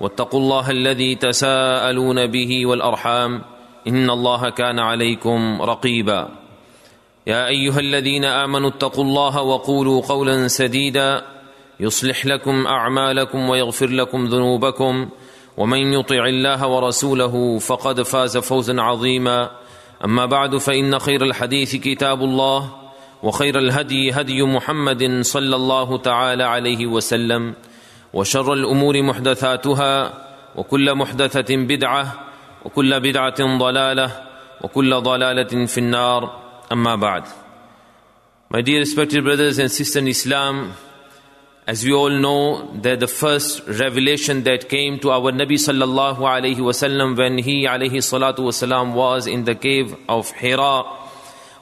واتقوا الله الذي تساءلون به والأرحام إن الله كان عليكم رقيبا. يا أيها الذين آمنوا اتقوا الله وقولوا قولا سديدا يصلح لكم أعمالكم ويغفر لكم ذنوبكم. ومن يطع الله ورسوله فقد فاز فوزا عظيما. أما بعد فإن خير الحديث كتاب الله وخير الهدي هدي محمد صلى الله تعالى عليه وسلم. وشر الأمور محدثاتها وكل محدثه بدعه وكل بدعه ضلاله وكل ضلاله في النار اما بعد My dear respected brothers and sisters in Islam, As we all know, that the first revelation that came to our Nabi sallallahu alayhi wasallam when he alayhi salatu wasalam was in the cave of Hira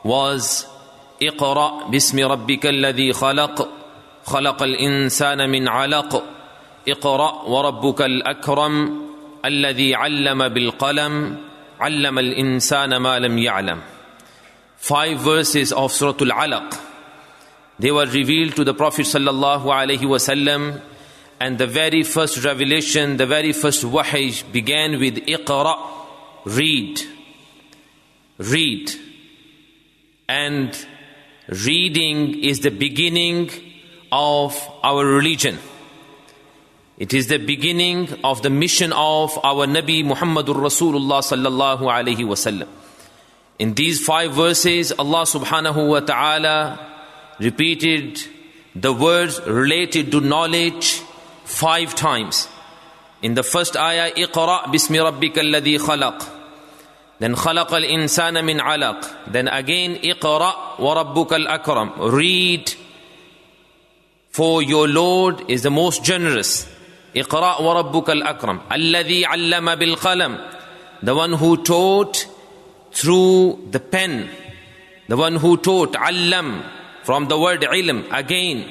was اقرأ باسم ربك الذي خلق خلق الإنسان من علق اقرأ وربك الأكرم الذي علم بالقلم علم الإنسان ما لم يعلم Five verses of Surah Al-Alaq They were revealed to the Prophet sallallahu alaihi wasallam, and the very first revelation, the very first wahy began with Iqra, read, read, and reading is the beginning of our religion. It is the beginning of the mission of our Nabi Muhammadur Rasulullah sallallahu alaihi wasallam. In these five verses, Allah subhanahu wa ta'ala repeated the words related to knowledge five times. In the first ayah, اقرأ بسم ربك الذي خلق. Then خلق الإنسان من علق. Then again, اقرأ وربك الأكرم. Read, for your Lord is the most generous. إقرأ وربك الأكرم الذي علم بالقلم. The one who taught through the pen. The one who taught allam from the word علم again.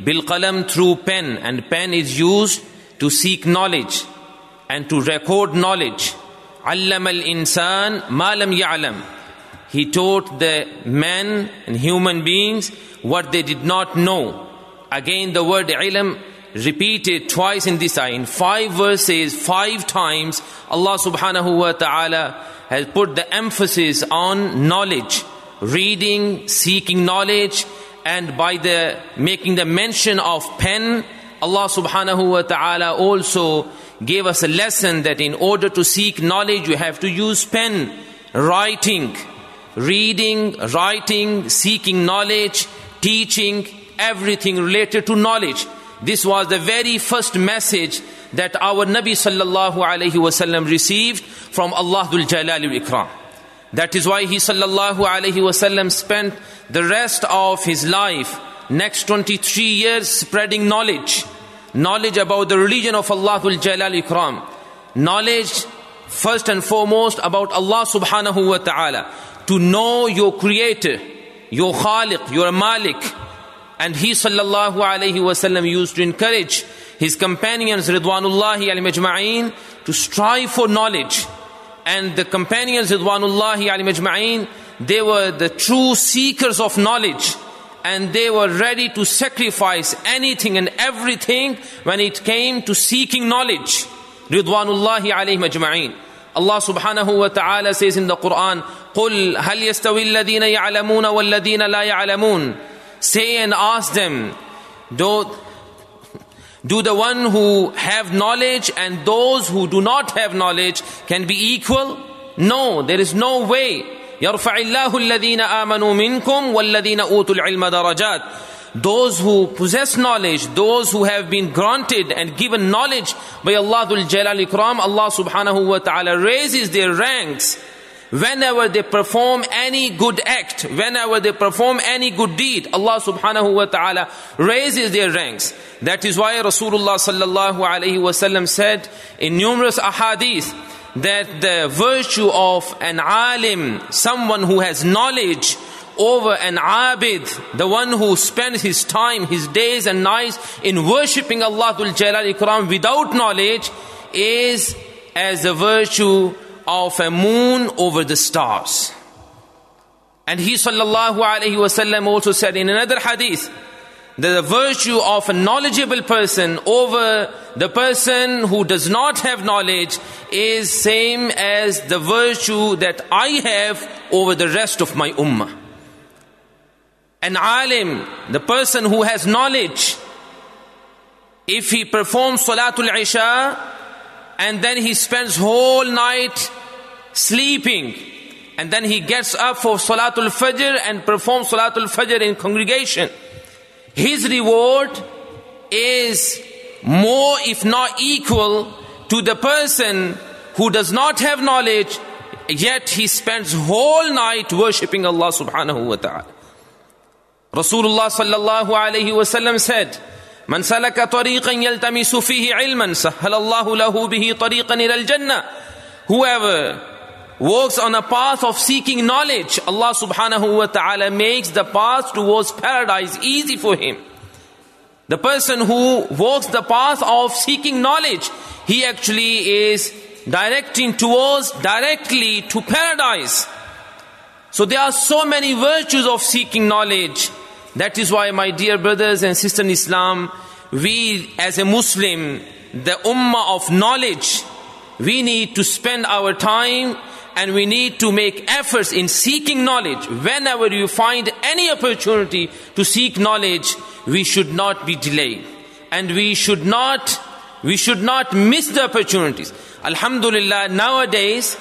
بالقلم through pen. And pen is used to seek knowledge and to record knowledge. Allam al insan لم يعلم He taught the men and human beings what they did not know. Again, the word علم repeated twice in this ayah. In five verses five times allah subhanahu wa ta'ala has put the emphasis on knowledge. Reading, seeking knowledge, and by the making the mention of pen, Allah subhanahu wa ta'ala also gave us a lesson that in order to seek knowledge, you have to use pen, writing, reading, writing, seeking knowledge, teaching, everything related to knowledge. This was the very first message that our Nabi sallallahu alayhi wasallam received from Allah Dhul Jalal Ikram. That is why he sallallahu alayhi wasallam spent the rest of his life, next 23 years spreading knowledge. Knowledge about the religion of Allah Jalal Ikram. Knowledge first and foremost about Allah subhanahu wa ta'ala. To know your creator, your khaliq, your malik. And he sallallahu alayhi wasallam used to encourage his companions Ridwanullahi al-Majma'een to strive for knowledge and the companions Ridwanullahi alayhi majma'een, they were the true seekers of knowledge and they were ready to sacrifice anything and everything when it came to seeking knowledge. Ridwanullahi alayhi majma'een. Allah subhanahu wa ta'ala says in the Quran, قُلْ هَلْ يَسْتَوِي الَّذِينَ يَعْلَمُونَ وَالَّذِينَ لَا يَعْلَمُونَ Say and ask them, do, do the one who have knowledge and those who do not have knowledge can be equal? No, there is no way. يرفع الله الذين آمنوا منكم والذين أوتوا العلم درجات those who possess knowledge, those who have been granted and given knowledge by Allah Jalal Ikram, Allah subhanahu wa ta'ala raises their ranks whenever they perform any good act, whenever they perform any good deed, Allah subhanahu wa ta'ala raises their ranks. That is why Rasulullah sallallahu alayhi wasallam said in numerous ahadith that the virtue of an alim, someone who has knowledge, over an abid, the one who spends his time, his days and nights in worshipping Allah Jalal Ikram without knowledge is as the virtue of a moon over the stars. And he sallallahu alayhi wasallam also said in another hadith that the virtue of a knowledgeable person over the person who does not have knowledge is same as the virtue that I have over the rest of my ummah an alim, the person who has knowledge, if he performs Salatul Isha and then he spends whole night sleeping and then he gets up for Salatul Fajr and performs Salatul Fajr in congregation, his reward is more if not equal to the person who does not have knowledge yet he spends whole night worshipping Allah subhanahu wa ta'ala. Rasulullah sallallahu alayhi wasallam said, من سلك طريقا يلتمس فيه علما سهل الله له به طريقا إلى الجنة Whoever walks on a path of seeking knowledge, Allah subhanahu wa ta'ala makes the path towards paradise easy for him. The person who walks the path of seeking knowledge, he actually is directing towards directly to paradise. So there are so many virtues of seeking knowledge. That is why, my dear brothers and sisters in Islam, we as a Muslim, the ummah of knowledge, we need to spend our time and we need to make efforts in seeking knowledge. Whenever you find any opportunity to seek knowledge, we should not be delayed. And we should not, we should not miss the opportunities. Alhamdulillah, nowadays,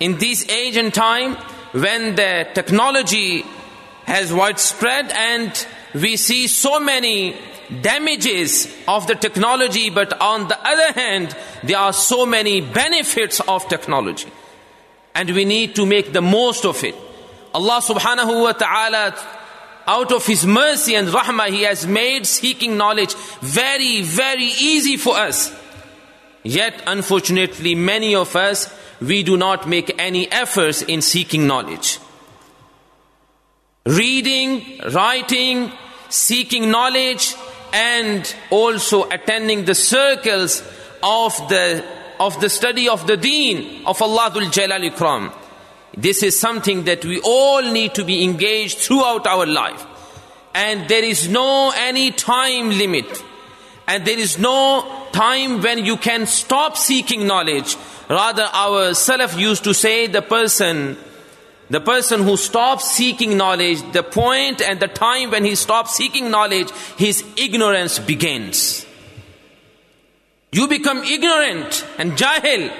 in this age and time, when the technology has widespread and we see so many damages of the technology, but on the other hand, there are so many benefits of technology. And we need to make the most of it. Allah subhanahu wa ta'ala, out of His mercy and rahmah, He has made seeking knowledge very, very easy for us. Yet, unfortunately, many of us, we do not make any efforts in seeking knowledge reading, writing, seeking knowledge, and also attending the circles of the of the study of the deen of Allah Allahul Jalal Ikram. This is something that we all need to be engaged throughout our life. And there is no any time limit. And there is no time when you can stop seeking knowledge. Rather, our Salaf used to say the person the person who stops seeking knowledge, the point and the time when he stops seeking knowledge, his ignorance begins. You become ignorant and jahil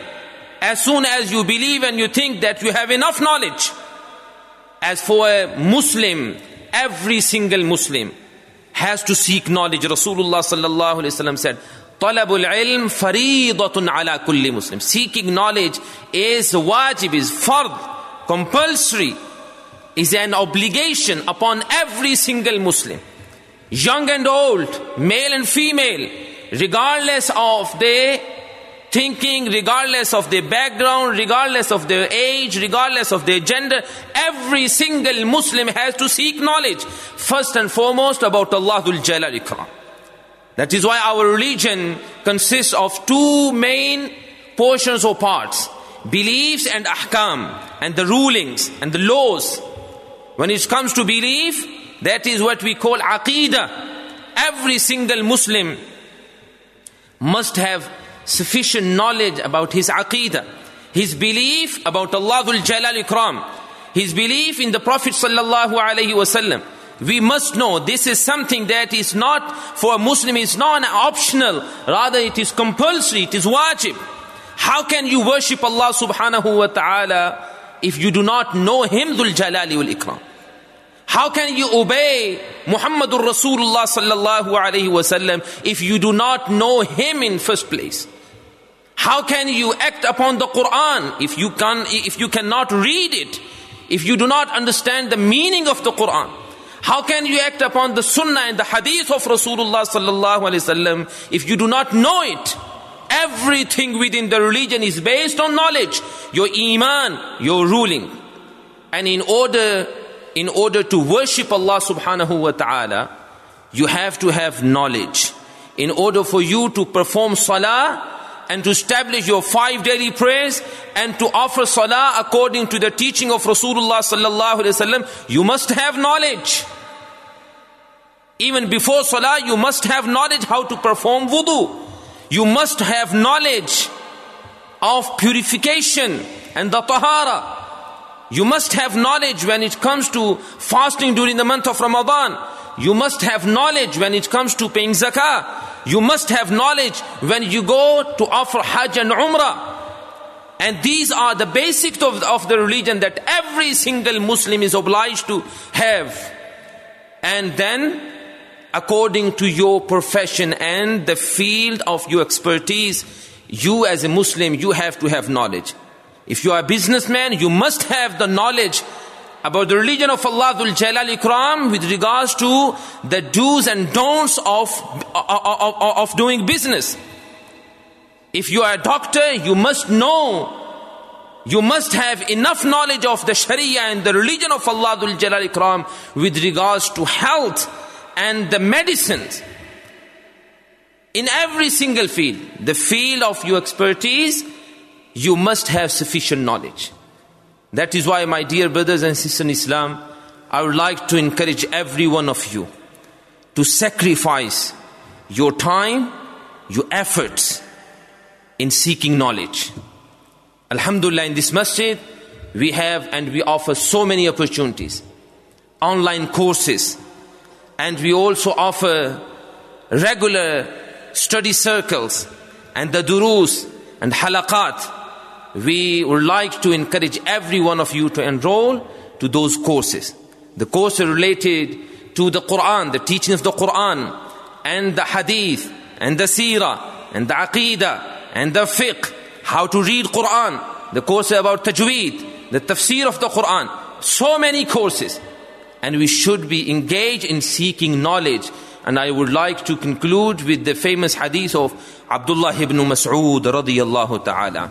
as soon as you believe and you think that you have enough knowledge. As for a Muslim, every single Muslim has to seek knowledge. Rasulullah sallallahu alaihi wasallam said, "Talabul ilm faridatun kulli Muslim." Seeking knowledge is wajib, is fard compulsory, is an obligation upon every single Muslim, young and old, male and female, regardless of their thinking, regardless of their background, regardless of their age, regardless of their gender, every single Muslim has to seek knowledge, first and foremost about Jalal Ikram. That is why our religion consists of two main portions or parts beliefs and ahkam and the rulings and the laws. When it comes to belief, that is what we call aqidah. Every single Muslim must have sufficient knowledge about his aqidah, his belief about Allahul Jalal Ikram, his belief in the Prophet sallallahu alaihi wasallam. We must know this is something that is not for a Muslim, it's not optional, rather it is compulsory, it is wajib. How can you worship Allah subhanahu wa ta'ala if you do not know him dhul jalali wal ikram? How can you obey Muhammadur Rasulullah sallallahu alaihi wasallam if you do not know him in first place? How can you act upon the Quran if you can if you cannot read it if you do not understand the meaning of the Quran? How can you act upon the sunnah and the hadith of Rasulullah sallallahu alaihi wasallam if you do not know it? Everything within the religion is based on knowledge. Your iman, your ruling. And in order, in order to worship Allah subhanahu wa ta'ala, you have to have knowledge. In order for you to perform salah, and to establish your five daily prayers and to offer salah according to the teaching of Rasulullah sallallahu alaihi wasallam, you must have knowledge. Even before salah, you must have knowledge how to perform wudu. You must have knowledge of purification and the tahara. You must have knowledge when it comes to fasting during the month of Ramadan. You must have knowledge when it comes to paying zakah. You must have knowledge when you go to offer Hajj and Umrah. And these are the basics of, of the religion that every single Muslim is obliged to have. And then, according to your profession and the field of your expertise, you as a Muslim, you have to have knowledge. If you are a businessman, you must have the knowledge about the religion of Allah Jalal Ikram with regards to the do's and don'ts of, of, of, doing business. If you are a doctor, you must know, you must have enough knowledge of the Sharia and the religion of Allah Jalal Ikram with regards to health and the medicines. In every single field, the field of your expertise, you must have sufficient knowledge. That is why, my dear brothers and sisters in Islam, I would like to encourage every one of you to sacrifice your time, your efforts in seeking knowledge. Alhamdulillah, in this masjid, we have and we offer so many opportunities, online courses, and we also offer regular study circles and the durus and halaqat we would like to encourage every one of you to enroll to those courses. The courses related to the Quran, the teaching of the Quran, and the Hadith, and the Seerah, and the Aqidah, and the Fiqh, how to read Quran, the course about Tajweed, the Tafsir of the Quran, so many courses and we should be engaged in seeking knowledge. And I would like to conclude with the famous hadith of Abdullah ibn Mas'ud radiyallahu ta'ala,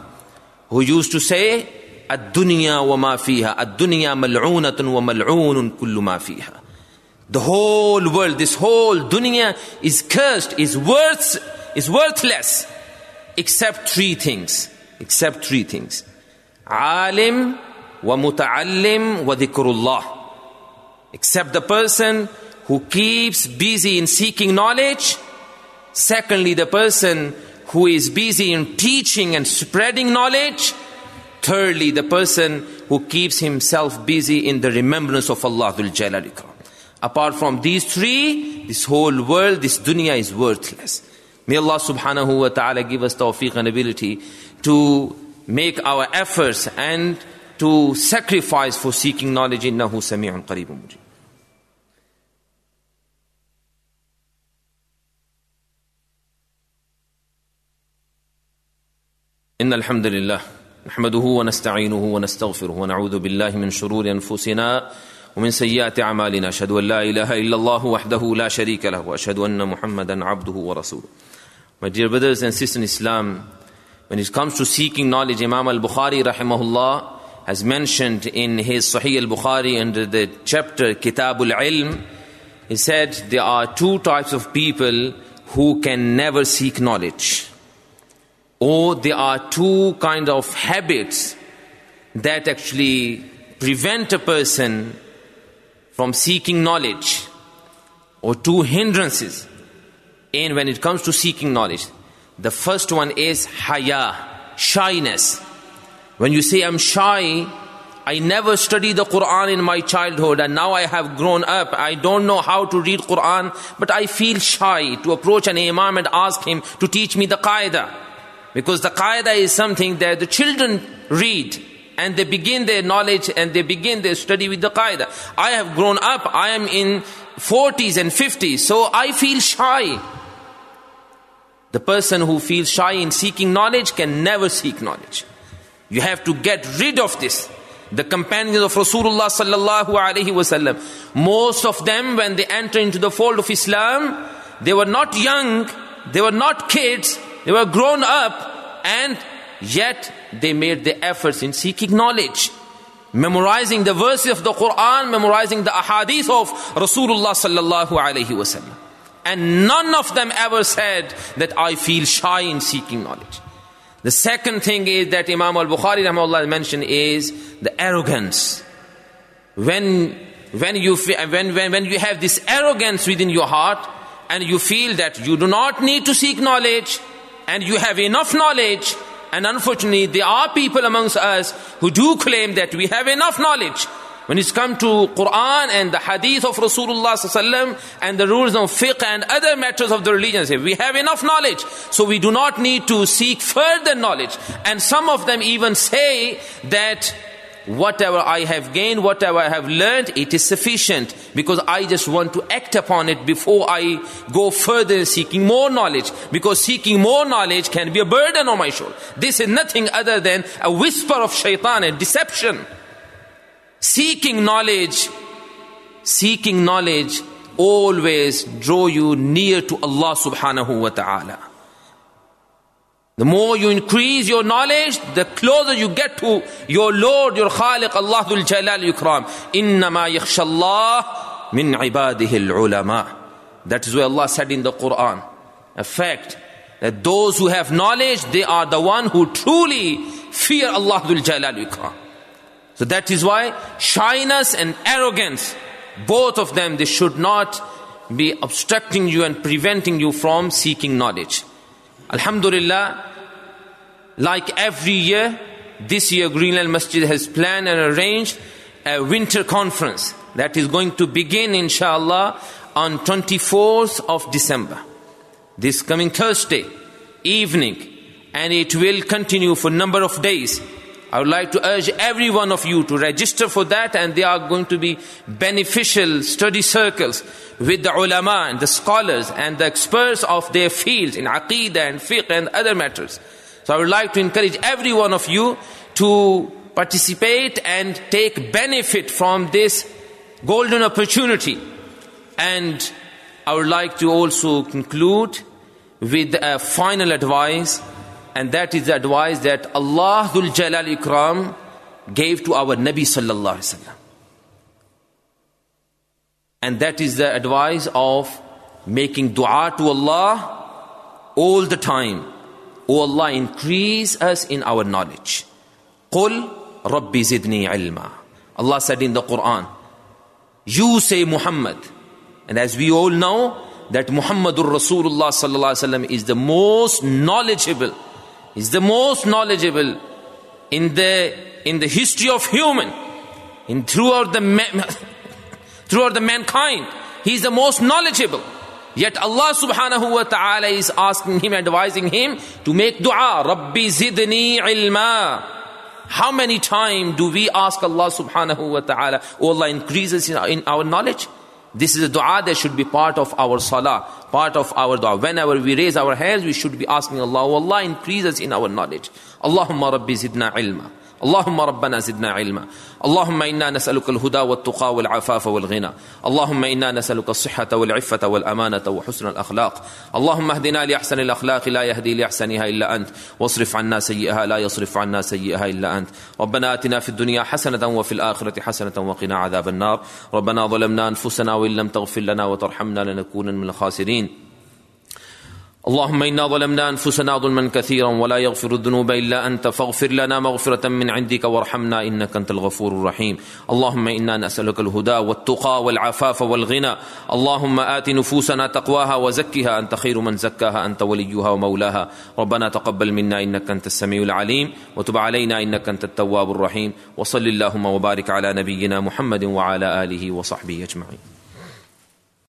who used to say, "الدنيا وما فيها, الدنيا ملعونة وملعون كل ما فيها." The whole world, this whole dunya is cursed, is worth, is worthless, except three things, except three things. Alim wa وذكر wa. Except the person who keeps busy in seeking knowledge. Secondly, the person who is busy in teaching and spreading knowledge. Thirdly, the person who keeps himself busy in the remembrance of Allah Apart from these three, this whole world, this dunya is worthless. May Allah subhanahu wa ta'ala give us tawfiq and ability to make our efforts and to sacrifice for seeking knowledge. إِنَّهُ سَمِيعٌ قَرِيبٌ مُجِيبٌ إن الحمد لله نحمده ونستعينه ونستغفره ونعوذ بالله من شرور أنفسنا ومن سيئات أعمالنا أشهد أن لا إله إلا الله وحده لا شريك له وأشهد أن محمدا عبده ورسوله My dear brothers and sisters in Islam, when it comes to seeking knowledge, Imam al-Bukhari rahimahullah has mentioned in his Sahih al-Bukhari under the chapter Kitabul Ilm, he said there are two types of people who can never seek knowledge. Or there are two kind of habits that actually prevent a person from seeking knowledge or two hindrances in when it comes to seeking knowledge. The first one is haya shyness when you say i'm shy I never studied the Quran in my childhood and now I have grown up. I don't know how to read Quran, but I feel shy to approach an imam and ask him to teach me the qaida. Because the qaida is something that the children read. and they begin their knowledge and they begin their study with the qaida. I have grown up, I am in 40s and 50s, so I feel shy. The person who feels shy in seeking knowledge can never seek knowledge. You have to get rid of this. The companions of Rasulullah sallallahu alaihi wasallam, most of them when they enter into the fold of Islam, they were not young, they were not kids, they were grown up, and yet they made the efforts in seeking knowledge. Memorizing the verses of the Quran, memorizing the ahadith of Rasulullah sallallahu alaihi wasallam. And none of them ever said that I feel shy in seeking knowledge. The second thing is that Imam al-Bukhari mentioned is the arrogance. When, when, you, when, when, when you have this arrogance within your heart and you feel that you do not need to seek knowledge and you have enough knowledge and unfortunately there are people amongst us who do claim that we have enough knowledge when it's come to Quran and the hadith of Rasulullah and the rules of fiqh and other matters of the religion, say we have enough knowledge, so we do not need to seek further knowledge. And some of them even say that whatever I have gained, whatever I have learned, it is sufficient because I just want to act upon it before I go further seeking more knowledge. Because seeking more knowledge can be a burden on my shoulder. This is nothing other than a whisper of shaitan and deception. Seeking knowledge, seeking knowledge always draw you near to Allah subhanahu wa ta'ala. The more you increase your knowledge, the closer you get to your Lord, your Khaliq, Allah Dhul Jalal Yukram. Innama yakhshallah min ibadihi ulama. That is why Allah said in the Quran. A fact that those who have knowledge, they are the one who truly fear Allah Dhul Jalal Yukram. So that is why shyness and arrogance, both of them, they should not be obstructing you and preventing you from seeking knowledge. Alhamdulillah, like every year, this year Green Lane Masjid has planned and arranged a winter conference that is going to begin inshallah on 24th of December. This coming Thursday evening and it will continue for a number of days. I would like to urge every one of you to register for that and they are going to be beneficial study circles with the ulama and the scholars and the experts of their fields in aqidah and fiqh and other matters. So I would like to encourage every one of you to participate and take benefit from this golden opportunity. And I would like to also conclude with a final advice and that is the advice that Allah Jalal Ikram gave to our Nabi Sallallahu Alaihi Wasallam. And that is the advice of making dua to Allah all the time. O Allah, increase us in our knowledge. قُلْ رَبِّ زِدْنِي عِلْمًا Allah said in the Quran, you say Muhammad. And as we all know, that Muhammadur Rasulullah sallallahu alaihi wasallam is the most knowledgeable is the most knowledgeable in the in the history of human in throughout the throughout the mankind. He is the most knowledgeable. Yet allah subhanahu wa ta'ala is asking him advising him to make dua. Rabbi zidni ilma. How many times do we ask allah subhanahu wa ta'ala oh allah increases in our knowledge this is a dua that should be part of our salah, part of our dua. Whenever we raise our hands, we should be asking Allah, oh Allah, increase us in our knowledge. Allahumma rabbi zidna ilma. اللهم ربنا زدنا علما. اللهم إنا نسألك الهدى والتقى والعفاف والغنى. اللهم إنا نسألك الصحة والعفة والأمانة وحسن الأخلاق. اللهم اهدنا لأحسن الأخلاق لا يهدي لأحسنها إلا أنت. واصرف عنا سيئها لا يصرف عنا سيئها إلا أنت. ربنا آتنا في الدنيا حسنة وفي الآخرة حسنة وقنا عذاب النار. ربنا ظلمنا أنفسنا وإن لم تغفر لنا وترحمنا لنكونن من الخاسرين. اللهم إنا ظلمنا أنفسنا ظلما كثيرا ولا يغفر الذنوب إلا أنت فاغفر لنا مغفرة من عندك وارحمنا إنك أنت الغفور الرحيم. اللهم إنا نسألك الهدى والتقى والعفاف والغنى. اللهم آت نفوسنا تقواها وزكها. أنت خير من زكاها أنت وليها ومولاها. ربنا تقبل منا إنك أنت السميع العليم. وتب علينا إنك أنت التواب الرحيم. وصل اللهم وبارك على نبينا محمد وعلى آله وصحبه أجمعين.